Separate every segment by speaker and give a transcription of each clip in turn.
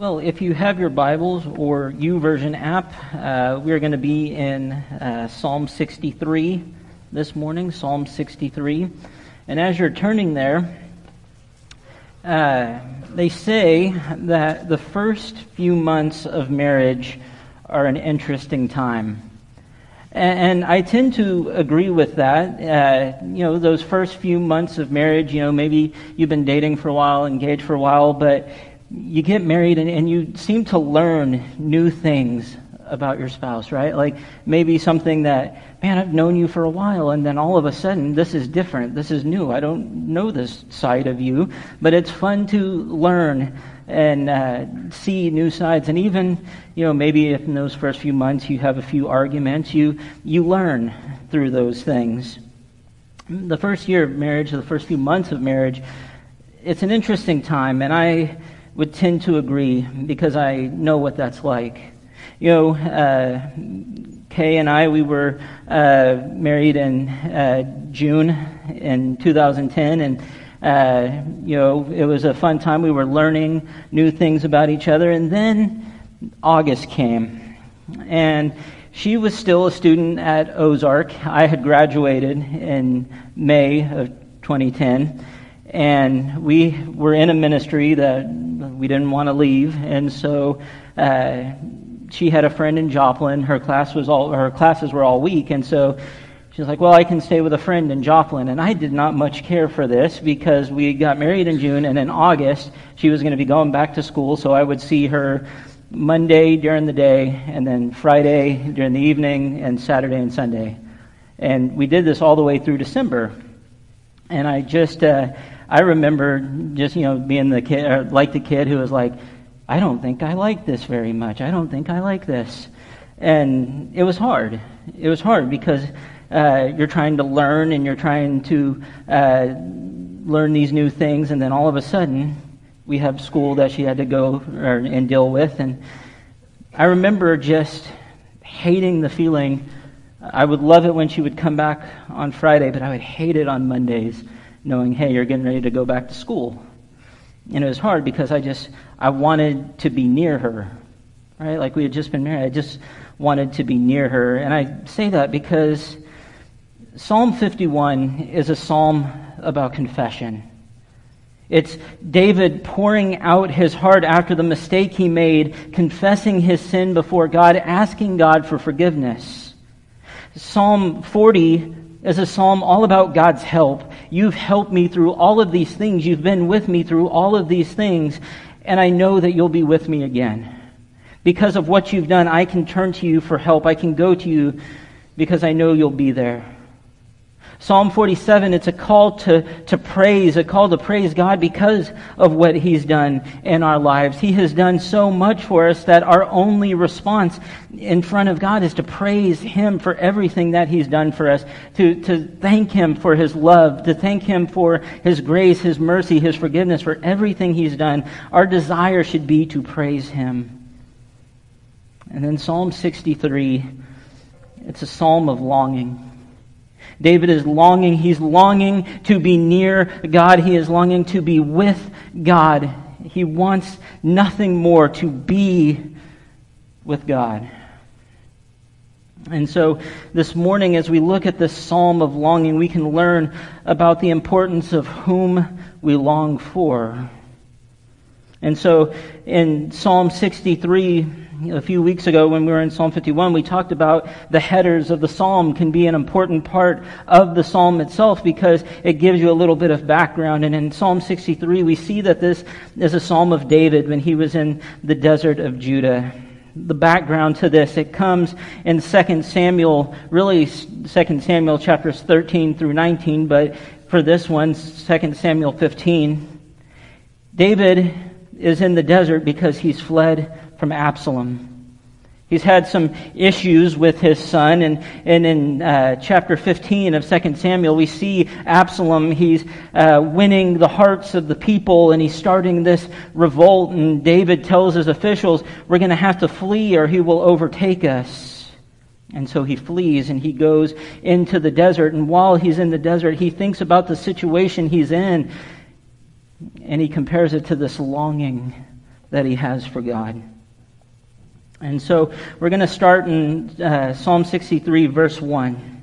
Speaker 1: Well, if you have your Bibles or YouVersion app, uh, we're going to be in uh, Psalm 63 this morning, Psalm 63. And as you're turning there, uh, they say that the first few months of marriage are an interesting time. And, I tend to agree with that. Uh, you know, those first few months of marriage, you know, maybe you've been dating for a while, engaged for a while, but you get married and, and you seem to learn new things about your spouse, right? Like maybe something that, man, I've known you for a while, and then all of a sudden, this is different. This is new. I don't know this side of you, but it's fun to learn and uh, see new sides. And even, you know, maybe if in those first few months you have a few arguments, you you learn through those things. The first year of marriage, the first few months of marriage, it's an interesting time, and I would tend to agree because I know what that's like. You know, uh, Kay and I, we were uh, married in uh, June in 2010, and uh, you know, it was a fun time. We were learning new things about each other, and then August came, and she was still a student at Ozark. I had graduated in May of 2010, and we were in a ministry that we didn't want to leave, and so uh, she had a friend in Joplin. Her class was all her classes were all week, and so she's like, "Well, I can stay with a friend in Joplin." And I did not much care for this because we got married in June, and in August she was going to be going back to school, so I would see her Monday during the day, and then Friday during the evening, and Saturday and Sunday. And we did this all the way through December. And I just, uh, I remember just, you know, being the kid, or like the kid who was like, I don't think I like this very much. I don't think I like this. And it was hard. It was hard because uh, you're trying to learn and you're trying to uh, learn these new things, and then all of a sudden, we have school that she had to go or, and deal with. And I remember just hating the feeling. I would love it when she would come back on Friday, but I would hate it on Mondays knowing, hey, you're getting ready to go back to school. And it was hard because I just, I wanted to be near her, right? Like we had just been married. I just wanted to be near her. And I say that because Psalm 51 is a psalm about confession. It's David pouring out his heart after the mistake he made, confessing his sin before God, asking God for forgiveness. Psalm 40 is a psalm all about God's help. You've helped me through all of these things. You've been with me through all of these things. And I know that you'll be with me again. Because of what you've done, I can turn to you for help. I can go to you because I know you'll be there. Psalm 47, it's a call to, to praise, a call to praise God because of what He's done in our lives. He has done so much for us that our only response in front of God is to praise Him for everything that He's done for us, to, to thank Him for His love, to thank Him for His grace, His mercy, His forgiveness, for everything He's done. Our desire should be to praise Him. And then Psalm 63, it's a psalm of longing. David is longing. He's longing to be near God. He is longing to be with God. He wants nothing more to be with God. And so this morning, as we look at this psalm of longing, we can learn about the importance of whom we long for. And so in Psalm 63, a few weeks ago when we were in Psalm 51, we talked about the headers of the psalm can be an important part of the psalm itself because it gives you a little bit of background. And in Psalm 63, we see that this is a psalm of David when he was in the desert of Judah. The background to this, it comes in 2 Samuel, really 2 Samuel chapters 13 through 19, but for this one, 2 Samuel 15. David is in the desert because he's fled from Absalom. He's had some issues with his son, and, and in uh, chapter 15 of 2 Samuel, we see Absalom. He's uh, winning the hearts of the people, and he's starting this revolt. And David tells his officials, We're going to have to flee, or he will overtake us. And so he flees and he goes into the desert. And while he's in the desert, he thinks about the situation he's in, and he compares it to this longing that he has for God. And so we're going to start in uh, Psalm 63, verse 1.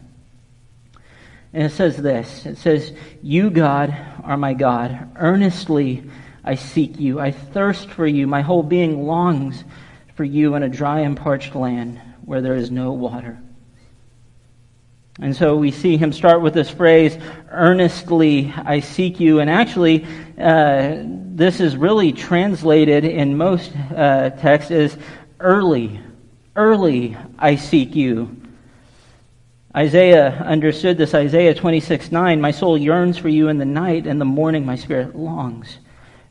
Speaker 1: And it says this It says, You, God, are my God. Earnestly I seek you. I thirst for you. My whole being longs for you in a dry and parched land where there is no water. And so we see him start with this phrase, earnestly I seek you. And actually, uh, this is really translated in most uh, texts as early. Early I seek you. Isaiah understood this. Isaiah 26 9, My soul yearns for you in the night, and the morning my spirit longs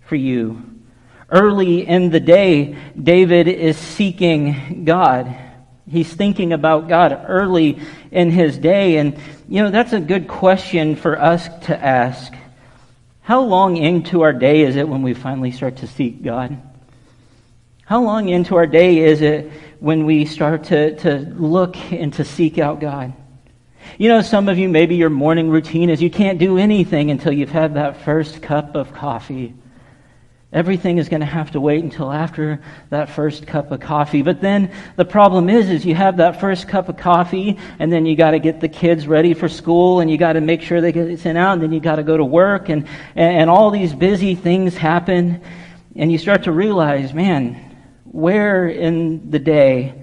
Speaker 1: for you. Early in the day, David is seeking God. He's thinking about God early in his day. And, you know, that's a good question for us to ask. How long into our day is it when we finally start to seek God? How long into our day is it when we start to, to look and to seek out God? You know, some of you, maybe your morning routine is you can't do anything until you've had that first cup of coffee. Everything is going to have to wait until after that first cup of coffee. But then the problem is, is you have that first cup of coffee, and then you got to get the kids ready for school, and you got to make sure they get sent out, and then you got to go to work, and, and all these busy things happen, and you start to realize, man, where in the day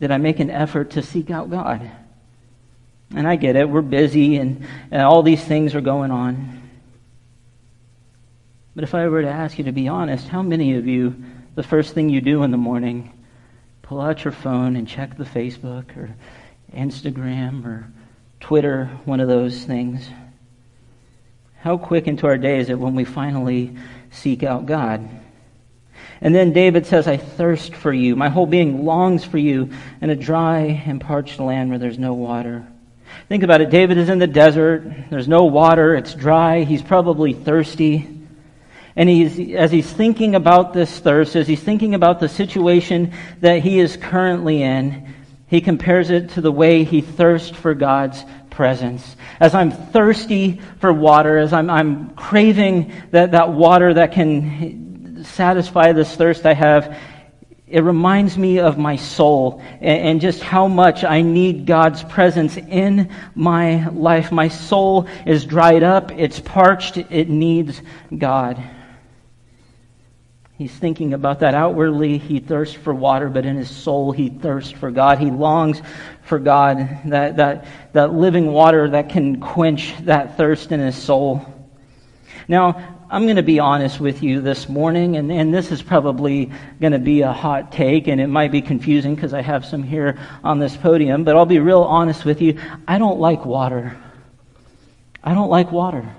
Speaker 1: did I make an effort to seek out God? And I get it, we're busy, and, and all these things are going on. But if I were to ask you to be honest, how many of you, the first thing you do in the morning, pull out your phone and check the Facebook or Instagram or Twitter, one of those things? How quick into our day is it when we finally seek out God? And then David says, I thirst for you. My whole being longs for you in a dry and parched land where there's no water. Think about it. David is in the desert. There's no water. It's dry. He's probably thirsty. And he's, as he's thinking about this thirst, as he's thinking about the situation that he is currently in, he compares it to the way he thirsts for God's presence. As I'm thirsty for water, as I'm, I'm craving that, that water that can satisfy this thirst I have, it reminds me of my soul and, and, just how much I need God's presence in my life. My soul is dried up, it's parched, it needs God. He's thinking about that. Outwardly, he thirsts for water, but in his soul, he thirsts for God. He longs for God, that, that, that living water that can quench that thirst in his soul. Now, I'm going to be honest with you this morning, and, and this is probably going to be a hot take, and it might be confusing because I have some here on this podium, but I'll be real honest with you. I don't like water. I don't like water.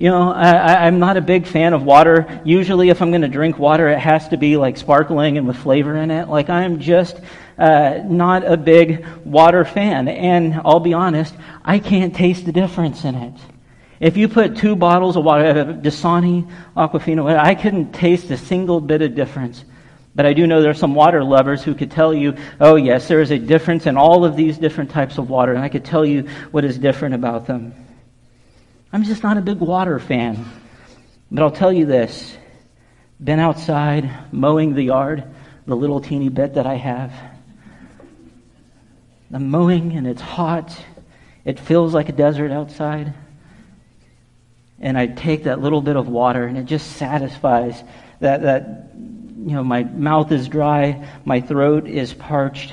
Speaker 1: You know, I, am not a big fan of water. Usually, if I'm going to drink water, it has to be like sparkling and with flavor in it. Like, I'm just uh, not a big water fan. And I'll be honest, I can't taste the difference in it. If you put two bottles of water, uh, Dasani, Aquafina, I couldn't taste a single bit of difference. But I do know there are some water lovers who could tell you, oh, yes, there is a difference in all of these different types of water, and I could tell you what is different about them. I'm just not a big water fan. But I'll tell you this been outside mowing the yard, the little teeny bit that I have. I'm mowing and it's hot. It feels like a desert outside. And I take that little bit of water and it just satisfies that, that you know, my mouth is dry, my throat is parched,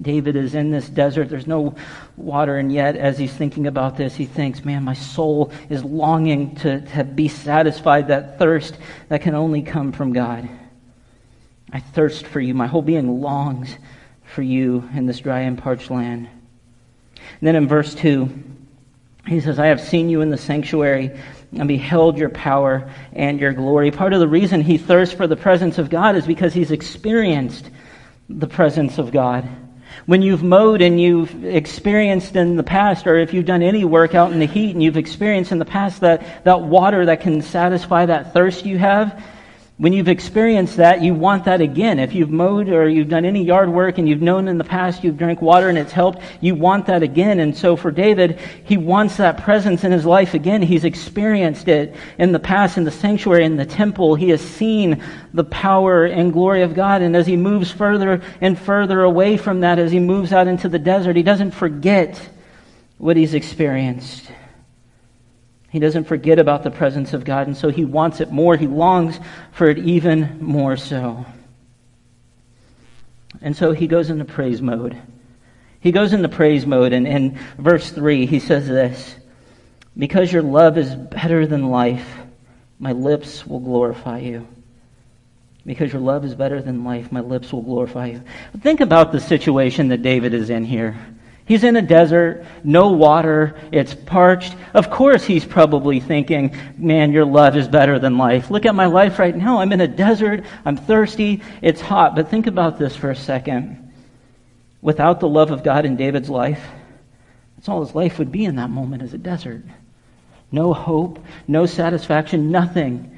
Speaker 1: David is in this desert. There's no water, and yet, as he's thinking about this, he thinks, Man, my soul is longing to, to be satisfied, that thirst that can only come from God. I thirst for you. My whole being longs for you in this dry and parched land. And then in verse 2, he says, I have seen you in the sanctuary and beheld your power and your glory. Part of the reason he thirsts for the presence of God is because he's experienced the presence of God. When you've mowed and you've experienced in the past, or if you've done any work out in the heat and you've experienced in the past that, that water that can satisfy that thirst you have, When you've experienced that, you want that again. If you've mowed or you've done any yard work and you've known in the past you've drank water and it's helped, you want that again. And so for David, he wants that presence in his life again. He's experienced it in the past in the sanctuary, in the temple. He has seen the power and glory of God. And as he moves further and further away from that, as he moves out into the desert, he doesn't forget what he's experienced. He doesn't forget about the presence of God, and so he wants it more. He longs for it even more so. And so he goes into praise mode. He goes into praise mode, and in verse 3, he says this Because your love is better than life, my lips will glorify you. Because your love is better than life, my lips will glorify you. Think about the situation that David is in here. He's in a desert, no water, it's parched. Of course, he's probably thinking, man, your love is better than life. Look at my life right now. I'm in a desert, I'm thirsty, it's hot. But think about this for a second. Without the love of God in David's life, that's all his life would be in that moment as a desert. No hope, no satisfaction, nothing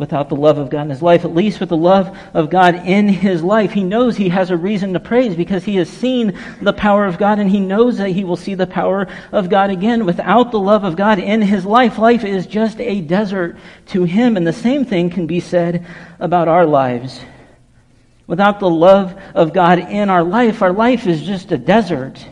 Speaker 1: without the love of God in his life, at least with the love of God in his life. He knows he has a reason to praise because he has seen the power of God and he knows that he will see the power of God again. Without the love of God in his life, life is just a desert to him. And the same thing can be said about our lives. Without the love of God in our life, our life is just a desert.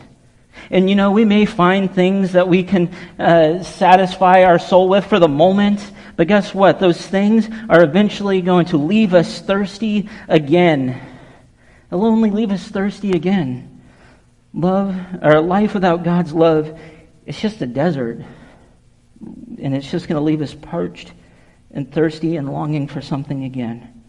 Speaker 1: And you know, we may find things that we can uh, satisfy our soul with for the moment, but guess what? Those things are eventually going to leave us thirsty again. They'll only leave us thirsty again. Love, or life without God's love, it's just a desert. And it's just going to leave us parched and thirsty and longing for something again.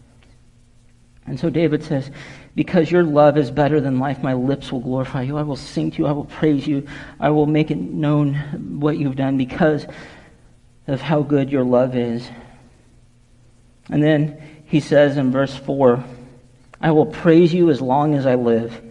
Speaker 1: And so David says, Because your love is better than life, my lips will glorify you. I will sing to you. I will praise you. I will make it known what you've done because of how good your love is. And then he says in verse 4 I will praise you as long as I live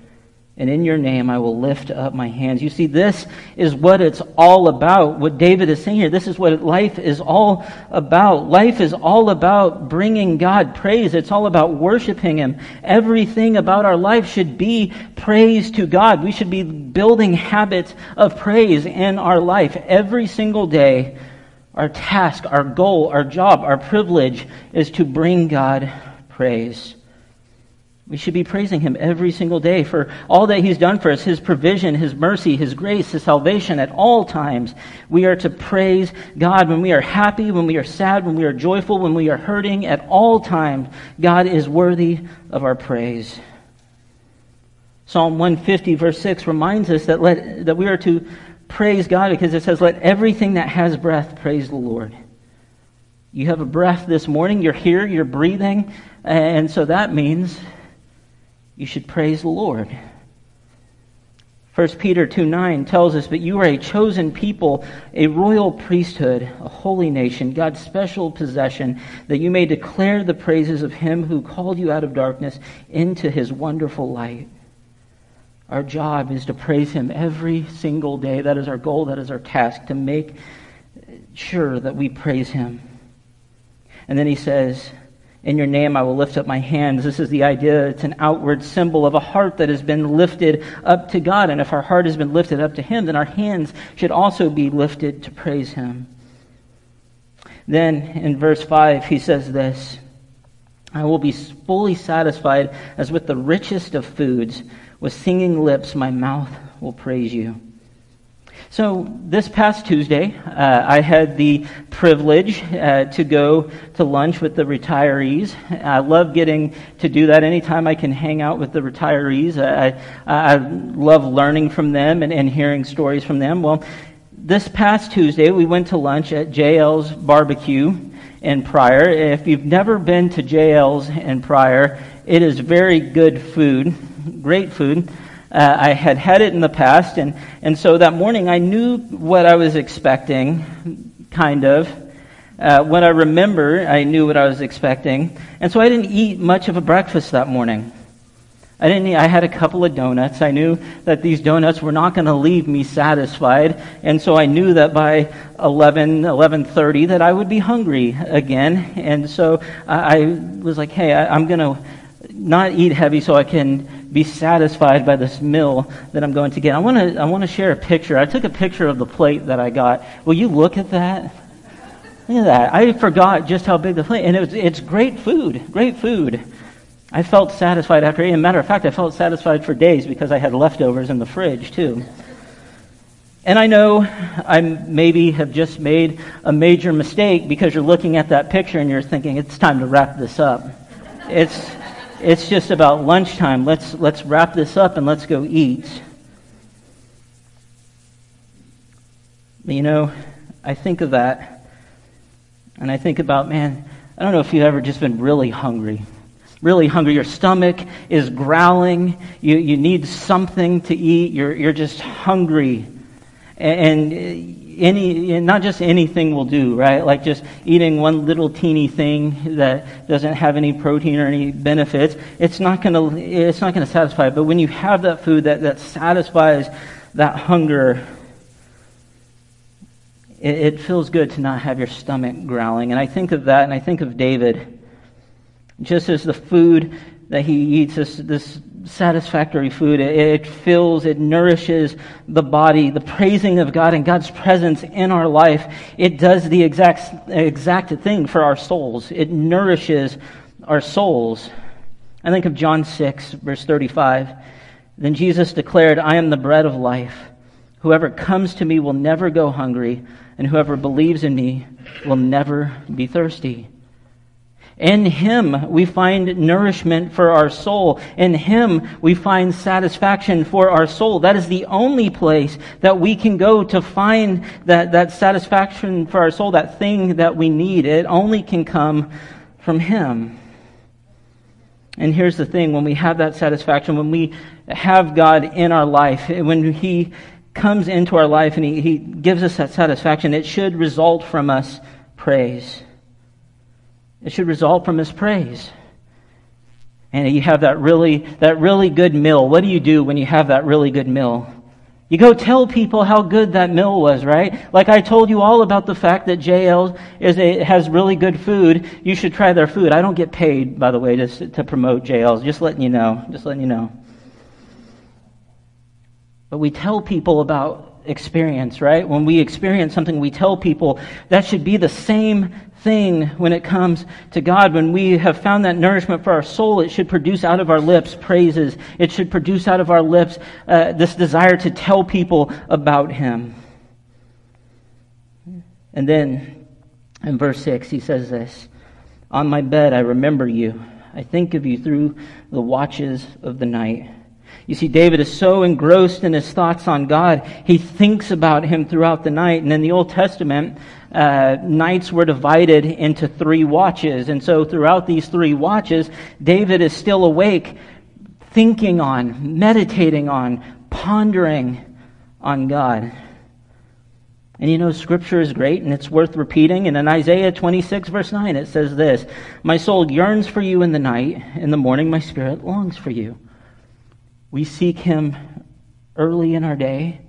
Speaker 1: and in your name I will lift up my hands. You see, this is what it's all about. What David is saying here, this is what life is all about. Life is all about bringing God praise. It's all about worshiping Him. Everything about our life should be praise to God. We should be building habits of praise in our life every single day our task, our goal, our job, our privilege is to bring God praise. We should be praising Him every single day for all that He's done for us, His provision, His mercy, His grace, His salvation at all times. We are to praise God when we are happy, when we are sad, when we are joyful, when we are hurting, at all times. God is worthy of our praise. Psalm 150, verse 6 reminds us that, let, that we are to praise God because it says, Let everything that has breath praise the Lord. You have a breath this morning, you're here, you're breathing, and so that means you should praise the Lord. 1 Peter 2 9 tells us, But you are a chosen people, a royal priesthood, a holy nation, God's special possession, that you may declare the praises of him who called you out of darkness into his wonderful light. Our job is to praise Him every single day. That is our goal, that is our task, to make sure that we praise Him. And then He says, In your name I will lift up my hands. This is the idea. It's an outward symbol of a heart that has been lifted up to God. And if our heart has been lifted up to Him, then our hands should also be lifted to praise Him. Then in verse 5, he says this I will be fully satisfied as with the richest of foods. With singing lips, my mouth will praise you. So, this past Tuesday, uh, I had the privilege uh, to go to lunch with the retirees. I love getting to do that anytime I can hang out with the retirees. I, I, love learning from them and, and hearing stories from them. Well, this past Tuesday, we went to lunch at JL's Barbecue in Pryor. If you've never been to JL's in Pryor, it is very good food great food. Uh, I had had it in the past, and, and so that morning I knew what I was expecting, kind of. Uh, when I remember, I knew what I was expecting, and so I didn't eat much of a breakfast that morning. I didn't. Eat, I had a couple of donuts. I knew that these donuts were not going to leave me satisfied, and so I knew that by 11, 11:30 that I would be hungry again. And so I, was like, "Hey, I, I'm going to not eat heavy so I can be satisfied by this meal that I'm going to get." I want to. I want to share a picture. I took a picture of the plate that I got. Will you look at that? Look at that. I forgot just how big the plate, and it was, it's great food. Great food. I felt satisfied after eating. matter of fact, I felt satisfied for days because I had leftovers in the fridge, too. And I know I maybe have just made a major mistake because you're looking at that picture and you're thinking, it's time to wrap this up. It's, it's just about lunchtime. Let's, let's wrap this up and let's go eat. You know, I think of that and I think about, man, I don't know if you've ever just been really hungry really hungry. Your stomach is growling. You, you need something to eat. You're, you're just hungry. And, uh, any, not just anything will do, right? Like just eating one little teeny thing that doesn't have any protein or any benefits. It's not going to, it's not to satisfy. But when you have that food that, that satisfies that hunger, it, it feels good to not have your stomach growling. And I think of that and I think of David just as the food that he eats, this, this satisfactory food, it, fills, it nourishes the body, the praising of God and God's presence in our life, it does the exact, exact thing for our souls. It nourishes our souls. I think of John 6, verse 35. Then Jesus declared, I am the bread of life. Whoever comes to me will never go hungry, and whoever believes in me will never be thirsty. In Him we find nourishment for our soul. In Him we find satisfaction for our soul. That is the only place that we can go to find that, that satisfaction for our soul, that thing that we need. It only can come from Him. And here's the thing when we have that satisfaction, when we have God in our life, when He comes into our life and He, he gives us that satisfaction, it should result from us praise. It should result from his praise. And you have that really, that really good meal. What do you do when you have that really good meal? You go tell people how good that meal was, right? Like I told you all about the fact that JL is a, has really good food. You should try their food. I don't get paid, by the way, to, to promote JL's. Just letting you know. Just letting you know. But we tell people about experience, right? When we experience something, we tell people that should be the same thing when it comes to God. When we have found that nourishment for our soul, it should produce out of our lips praises. It should produce out of our lips uh, this desire to tell people about Him. And then in verse 6, he says this On my bed, I remember you. I think of you through the watches of the night. You see, David is so engrossed in his thoughts on God, he thinks about him throughout the night. And in the Old Testament, uh, nights were divided into three watches. And so throughout these three watches, David is still awake, thinking on, meditating on, pondering on God. And you know, scripture is great and it's worth repeating. And in Isaiah 26 verse 9, it says this, My soul yearns for you in the night. In the morning, my spirit longs for you. We seek him early in our day.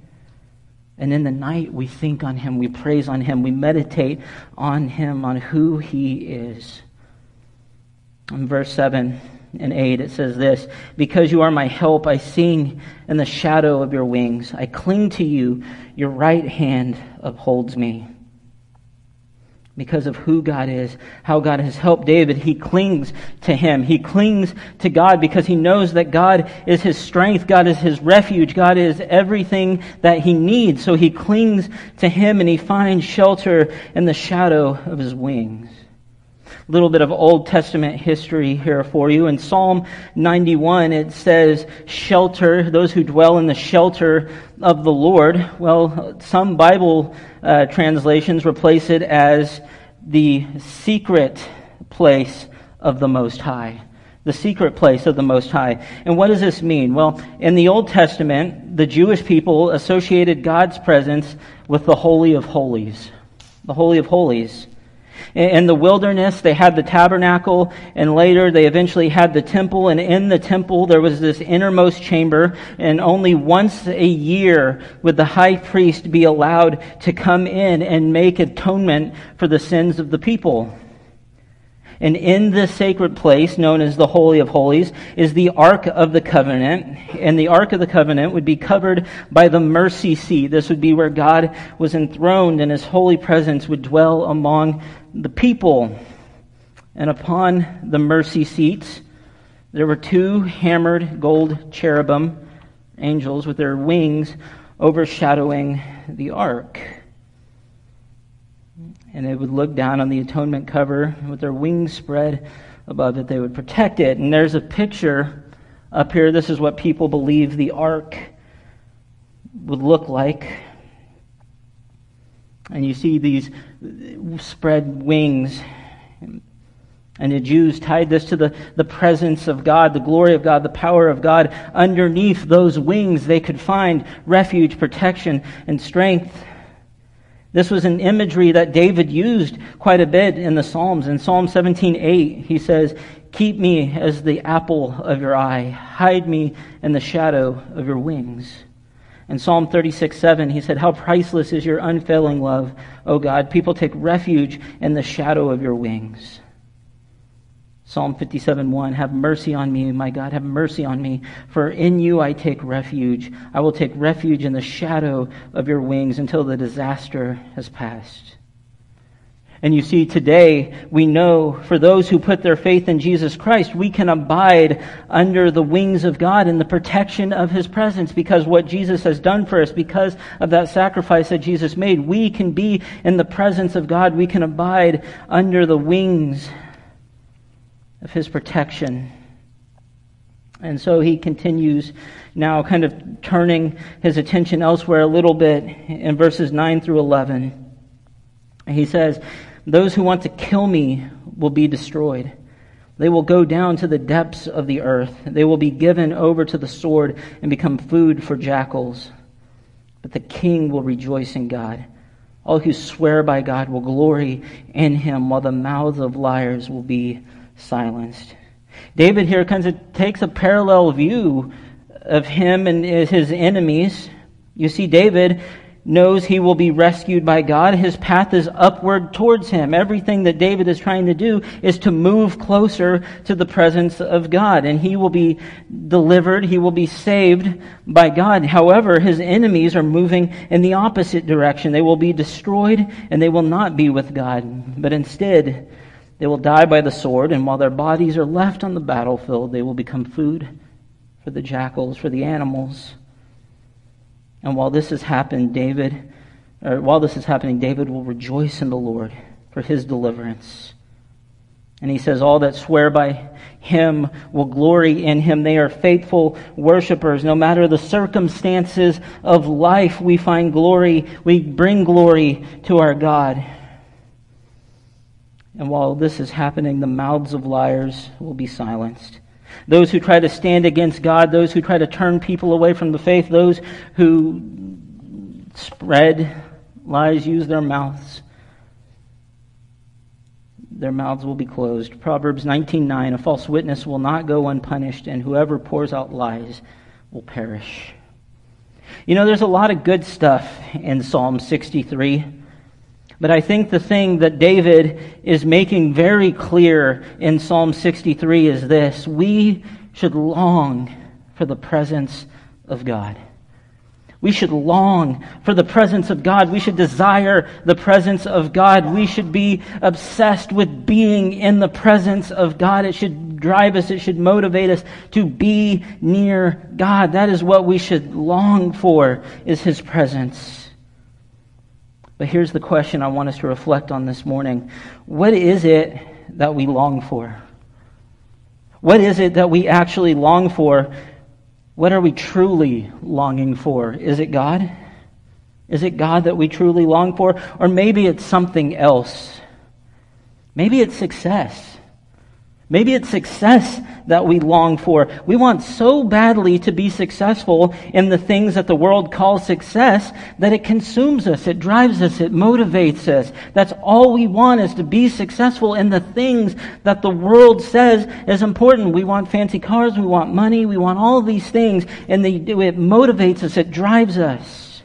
Speaker 1: And in the night, we think on him, we praise on him, we meditate on him, on who he is. In verse 7 and 8, it says this Because you are my help, I sing in the shadow of your wings. I cling to you, your right hand upholds me because of who God is, how God has helped David. He clings to him. He clings to God because he knows that God is his strength. God is his refuge. God is everything that he needs. So he clings to him and he finds shelter in the shadow of his wings. Little bit of Old Testament history here for you. In Psalm 91, it says, shelter, those who dwell in the shelter of the Lord. Well, some Bible uh, translations replace it as the secret place of the Most High. The secret place of the Most High. And what does this mean? Well, in the Old Testament, the Jewish people associated God's presence with the Holy of Holies. The Holy of Holies. In the wilderness, they had the tabernacle, and later they eventually had the temple. And in the temple, there was this innermost chamber, and only once a year would the high priest be allowed to come in and make atonement for the sins of the people. And in this sacred place, known as the Holy of Holies, is the Ark of the Covenant. And the Ark of the Covenant would be covered by the mercy seat. This would be where God was enthroned and his holy presence would dwell among the people. And upon the mercy seats, there were two hammered gold cherubim, angels with their wings overshadowing the ark and they would look down on the atonement cover with their wings spread above it. They would protect it. And there's a picture up here. This is what people believe the ark would look like. And you see these spread wings. And the Jews tied this to the, the presence of God, the glory of God, the power of God. Underneath those wings, they could find refuge, protection, and strength. This was an imagery that David used quite a bit in the Psalms. In Psalm 17:8, he says, "Keep me as the apple of your eye; hide me in the shadow of your wings." In Psalm 36:7, he said, "How priceless is your unfailing love, O God! People take refuge in the shadow of your wings." Psalm 57:1 Have mercy on me, my God, have mercy on me, for in you I take refuge. I will take refuge in the shadow of your wings until the disaster has passed. And you see, today we know for those who put their faith in Jesus Christ, we can abide under the wings of God in the protection of His presence because what Jesus has done for us, because of that sacrifice that Jesus made, we can be in the presence of God. We can abide under the wings of his protection. And so he continues now, kind of turning his attention elsewhere a little bit in verses 9 through 11. He says, Those who want to kill me will be destroyed. They will go down to the depths of the earth. They will be given over to the sword and become food for jackals. But the king will rejoice in God. All who swear by God will glory in him, while the mouths of liars will be silenced. David here kind of takes a parallel view of him and his enemies. You see, David knows he will be rescued by God. His path is upward towards him. Everything that David is trying to do is to move closer to the presence of God, and he will be delivered. He will be saved by God. However, his enemies are moving in the opposite direction. They will be destroyed, and they will not be with God, but instead, they will die by the sword, and while their bodies are left on the battlefield, they will become food for the jackals, for the animals. And while this has happened, David, or while this is happening, David will rejoice in the Lord for his deliverance. And he says, All that swear by him will glory in him. They are faithful worshipers. No matter the circumstances of life, we find glory. We bring glory to our God. And while this is happening, the mouths of liars will be silenced. Those who try to stand against God, those who try to turn people away from the faith, those who spread lies, use their mouths, their mouths will be closed. Proverbs 19:9 A false witness will not go unpunished and whoever pours out lies will perish. You know there's a lot of good stuff in Psalm 63. But I think the thing that David is making very clear in Psalm 63 is this we should long for the presence of God. We should long for the presence of God. We should desire the presence of God. We should be obsessed with being in the presence of God. It should drive us, it should motivate us to be near God. That is what we should long for, is His presence. But here's the question I want us to reflect on this morning What is it that we long for? What is it that we actually long for? What are we truly longing for? Is it God? Is it God that we truly long for? Or maybe it's something else. Maybe it's success. Maybe it's success that we long for. We want so badly to be successful in the things that the world calls success that it consumes us, it drives us, it motivates us. That's all we want is to be successful in the things that the world says is important. We want fancy cars, we want money, we want all these things, and they, it motivates us, it drives us.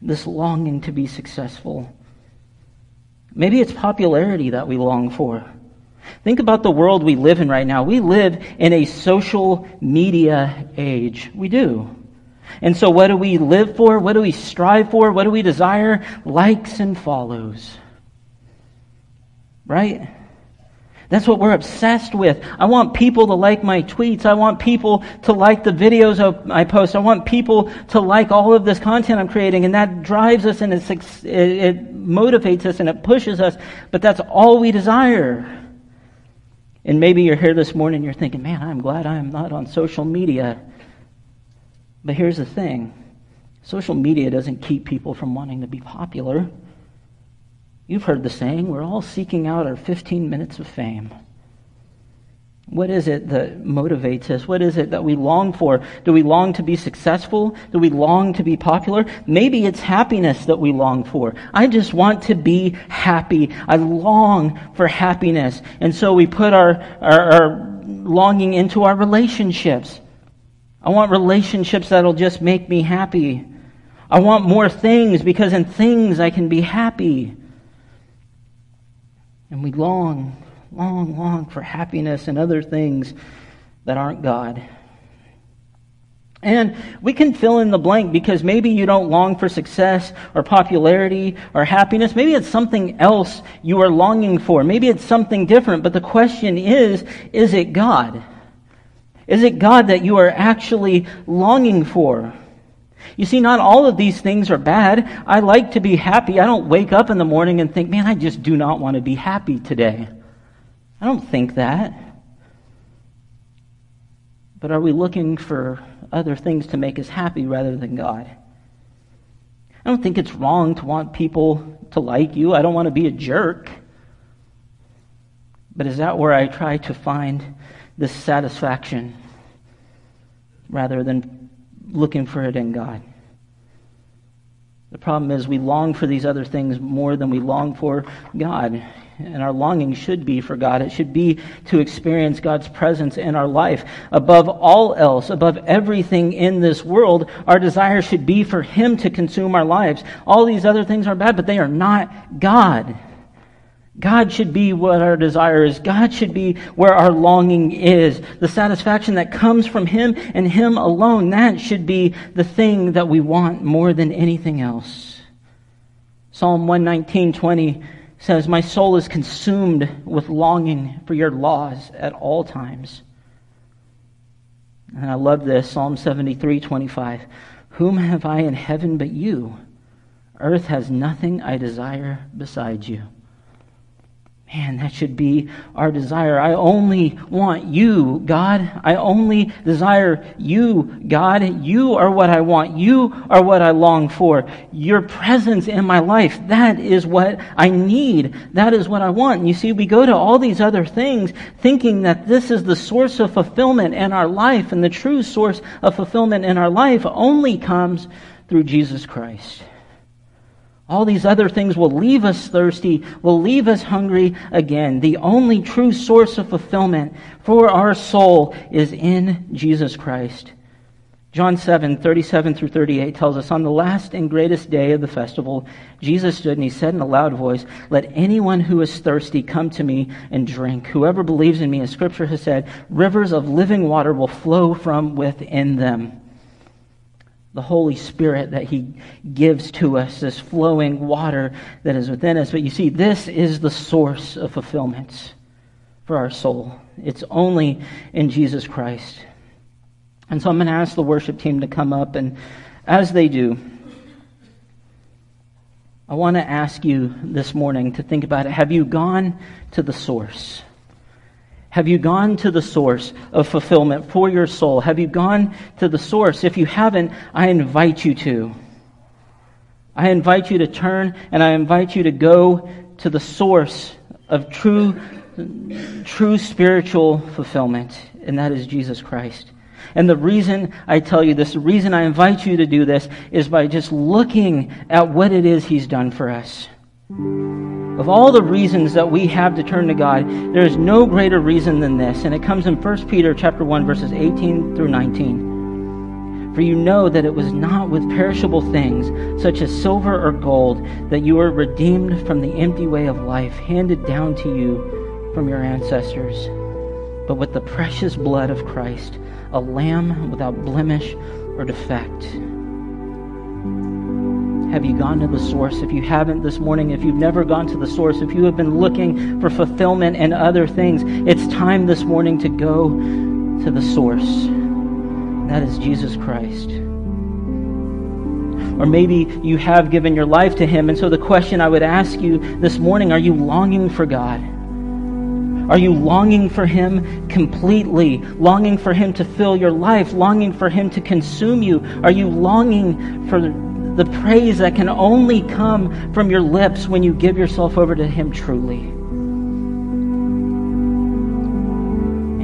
Speaker 1: This longing to be successful. Maybe it's popularity that we long for. Think about the world we live in right now. We live in a social media age. We do. And so what do we live for? What do we strive for? What do we desire? Likes and follows. Right? That's what we're obsessed with. I want people to like my tweets. I want people to like the videos I post. I want people to like all of this content I'm creating. And that drives us and it, it motivates us and it pushes us. But that's all we desire. And maybe you're here this morning and you're thinking, man, I'm glad I'm not on social media. But here's the thing social media doesn't keep people from wanting to be popular. You've heard the saying, we're all seeking out our 15 minutes of fame. What is it that motivates us? What is it that we long for? Do we long to be successful? Do we long to be popular? Maybe it's happiness that we long for. I just want to be happy. I long for happiness. And so we put our, our, our longing into our relationships. I want relationships that'll just make me happy. I want more things because in things I can be happy. And we long long, long for happiness and other things that aren't God. And we can fill in the blank because maybe you don't long for success or popularity or happiness. Maybe it's something else you are longing for. Maybe it's something different. But the question is, is it God? Is it God that you are actually longing for? You see, not all of these things are bad. I like to be happy. I don't wake up in the morning and think, man, I just do not want to be happy today. I don't think that. But are we looking for other things to make us happy rather than God? I don't think it's wrong to want people to like you. I don't want to be a jerk. But is that where I try to find this satisfaction rather than looking for it in God? The problem is we long for these other things more than we long for God and our longing should be for God. It should be to experience God's presence in our life. Above all else, above everything in this world, our desire should be for Him to consume our lives. All these other things are bad, but they are not God. God should be what our desire is. God should be where our longing is. The satisfaction that comes from Him and Him alone, that should be the thing that we want more than anything else. Psalm 119, 20 says, My soul is consumed with longing for your laws at all times. And I love this Psalm 73 25. Whom have I in heaven but you? Earth has nothing I desire besides you. Man, that should be our desire. I only want you, God. I only desire you, God. You are what I want. You are what I long for. Your presence in my life, that is what I need. That is what I want. And you see, we go to all these other things thinking that this is the source of fulfillment in our life, and the true source of fulfillment in our life only comes through Jesus Christ. All these other things will leave us thirsty, will leave us hungry again. The only true source of fulfillment for our soul is in Jesus Christ. John 7, 37 through 38 tells us, On the last and greatest day of the festival, Jesus stood and he said in a loud voice, Let anyone who is thirsty come to me and drink. Whoever believes in me, as scripture has said, rivers of living water will flow from within them the Holy Spirit that He gives to us, this flowing water that is within us. But you see, this is the source of fulfillment for our soul. It's only in Jesus Christ. And so I'm going to ask the worship team to come up, and as they do, I want to ask you this morning to think about it. Have you gone to the source? Have you gone to the source of fulfillment for your soul? Have you gone to the source? If you haven't, I invite you to. I invite you to turn and I invite you to go to the source of true true spiritual fulfillment, and that is Jesus Christ. And the reason I tell you this, the reason I invite you to do this, is by just looking at what it is He's done for us. Of all the reasons that we have to turn to God, there is no greater reason than this, and it comes in 1 Peter chapter 1 verses 18 through 19. For you know that it was not with perishable things, such as silver or gold, that you were redeemed from the empty way of life handed down to you from your ancestors, but with the precious blood of Christ, a lamb without blemish or defect. Have you gone to the source? If you haven't this morning, if you've never gone to the source, if you have been looking for fulfillment and other things, it's time this morning to go to the source. That is Jesus Christ. Or maybe you have given your life to Him. And so the question I would ask you this morning are you longing for God? Are you longing for Him completely? Longing for Him to fill your life? Longing for Him to consume you? Are you longing for the praise that can only come from your lips when you give yourself over to Him truly.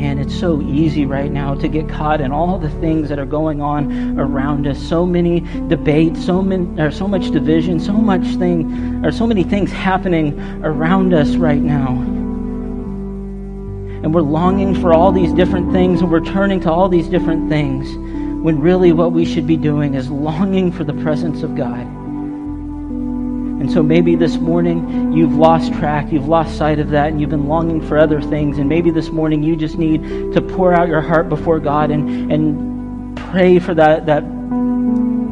Speaker 1: And it's so easy right now to get caught in all the things that are going on around us. So many debates, so many, or so much division, so much thing, or so many things happening around us right now. And we're longing for all these different things, and we're turning to all these different things when really what we should be doing is longing for the presence of God. And so maybe this morning you've lost track, you've lost sight of that, and you've been longing for other things. And maybe this morning you just need to pour out your heart before God and, and pray for that, that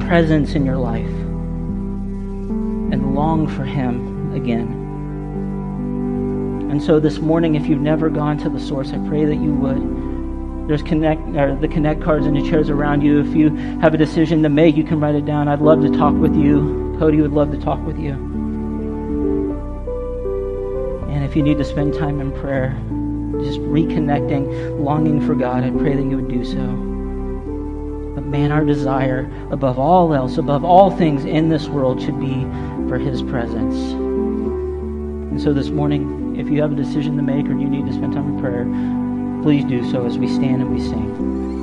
Speaker 1: presence in your life and long for Him again. And so this morning, if you've never gone to the source, I pray that you would. There's connect or the connect cards in the chairs around you. If you have a decision to make, you can write it down. I'd love to talk with you. Cody would love to talk with you. And if you need to spend time in prayer, just reconnecting, longing for God, I pray that you would do so. But man, our desire above all else, above all things in this world, should be for His presence. And so this morning, if you have a decision to make or you need to spend time in prayer, Please do so as we stand and we sing.